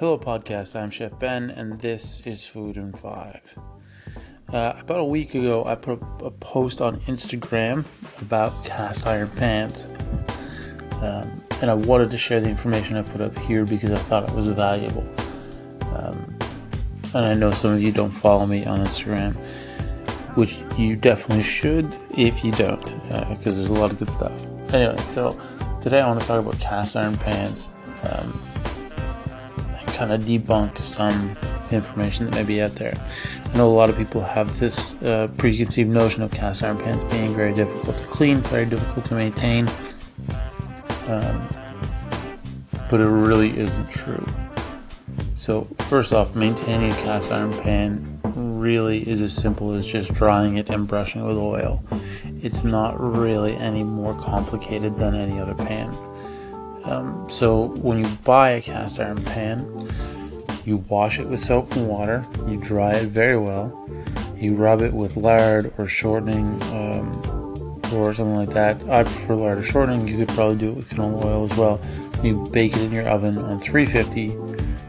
Hello, podcast. I'm Chef Ben, and this is Food in Five. Uh, about a week ago, I put a post on Instagram about cast iron pans, um, and I wanted to share the information I put up here because I thought it was valuable. Um, and I know some of you don't follow me on Instagram, which you definitely should if you don't, because uh, there's a lot of good stuff. Anyway, so today I want to talk about cast iron pans. Um, kind of debunk some information that may be out there. I know a lot of people have this uh, preconceived notion of cast iron pans being very difficult to clean, very difficult to maintain, um, but it really isn't true. So, first off, maintaining a cast iron pan really is as simple as just drying it and brushing it with oil. It's not really any more complicated than any other pan. Um, so when you buy a cast iron pan, you wash it with soap and water, you dry it very well, you rub it with lard or shortening um, or something like that. I prefer lard or shortening. You could probably do it with canola oil as well. You bake it in your oven on 350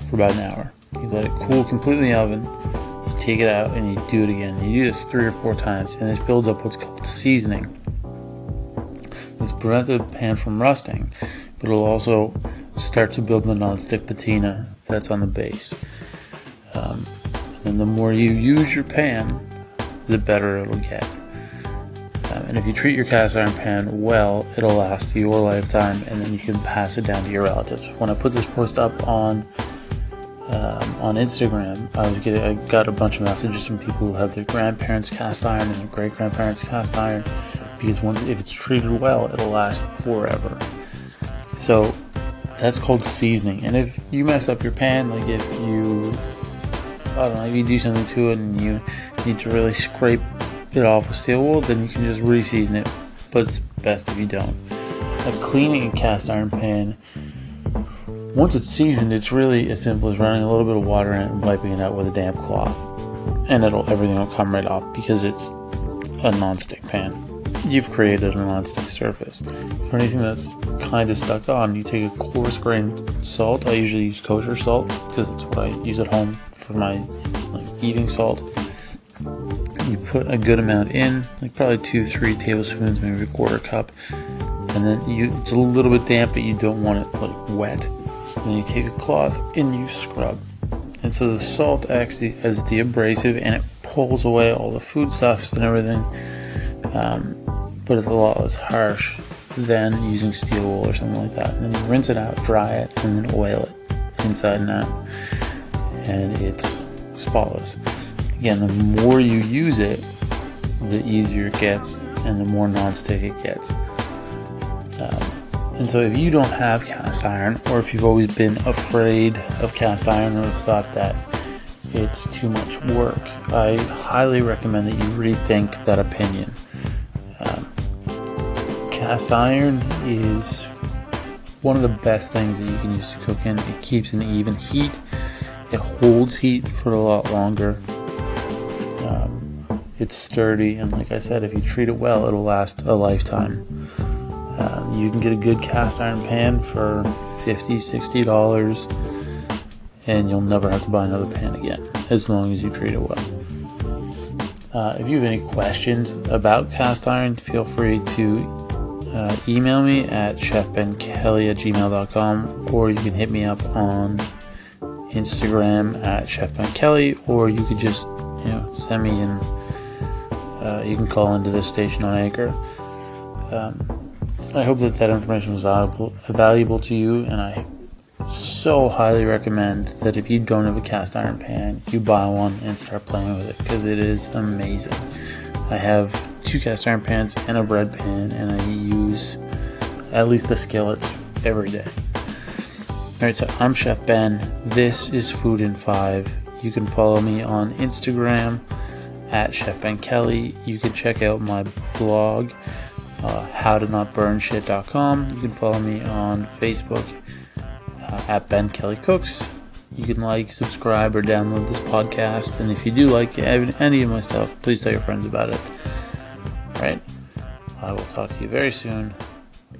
for about an hour. You let it cool completely in the oven. You take it out and you do it again. You do this three or four times, and this builds up what's called seasoning. This prevents the pan from rusting but it'll also start to build the non-stick patina that's on the base. Um, and the more you use your pan, the better it'll get. Um, and if you treat your cast iron pan well, it'll last your lifetime, and then you can pass it down to your relatives. When I put this post up on um, on Instagram, I was getting I got a bunch of messages from people who have their grandparents cast iron and their great grandparents cast iron, because when, if it's treated well, it'll last forever. So that's called seasoning. And if you mess up your pan, like if you, I don't know, if you do something to it and you need to really scrape it off with steel wool, then you can just re-season it. But it's best if you don't. Now, cleaning a cast iron pan, once it's seasoned, it's really as simple as running a little bit of water in it and wiping it out with a damp cloth, and it'll everything will come right off because it's a non-stick pan you've created a non-stick surface. For anything that's kind of stuck on, you take a coarse grained salt. I usually use kosher salt because that's what I use at home for my like, eating salt. You put a good amount in, like probably two, three tablespoons, maybe a quarter cup, and then you it's a little bit damp, but you don't want it like wet. And then you take a cloth and you scrub. And so the salt actually has the abrasive and it pulls away all the foodstuffs and everything. Um, but it's a lot less harsh than using steel wool or something like that. And then you rinse it out, dry it, and then oil it inside and out. And it's spotless. Again, the more you use it, the easier it gets and the more non-stick it gets. Um, and so if you don't have cast iron, or if you've always been afraid of cast iron or have thought that it's too much work, I highly recommend that you rethink that opinion cast iron is one of the best things that you can use to cook in. It keeps an even heat. It holds heat for a lot longer. Um, it's sturdy, and like I said, if you treat it well, it'll last a lifetime. Um, you can get a good cast iron pan for 50 60 dollars, and you'll never have to buy another pan again as long as you treat it well. Uh, if you have any questions about cast iron, feel free to uh, email me at chefbenkelly at gmail.com or you can hit me up on Instagram at chefbenkelly or you could just you know send me in uh, you can call into this station on Anchor. Um, I hope that that information was valuable, valuable to you, and I so highly recommend that if you don't have a cast iron pan, you buy one and start playing with it because it is amazing. I have two cast iron pans and a bread pan, and I use at least the skillets every day. Alright, so I'm Chef Ben. This is Food in Five. You can follow me on Instagram at Chef Ben Kelly. You can check out my blog, uh, howtonotburnshit.com. You can follow me on Facebook uh, at Ben Kelly Cooks. You can like, subscribe, or download this podcast. And if you do like any of my stuff, please tell your friends about it. All right. I will talk to you very soon.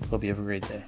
Hope you have a great day.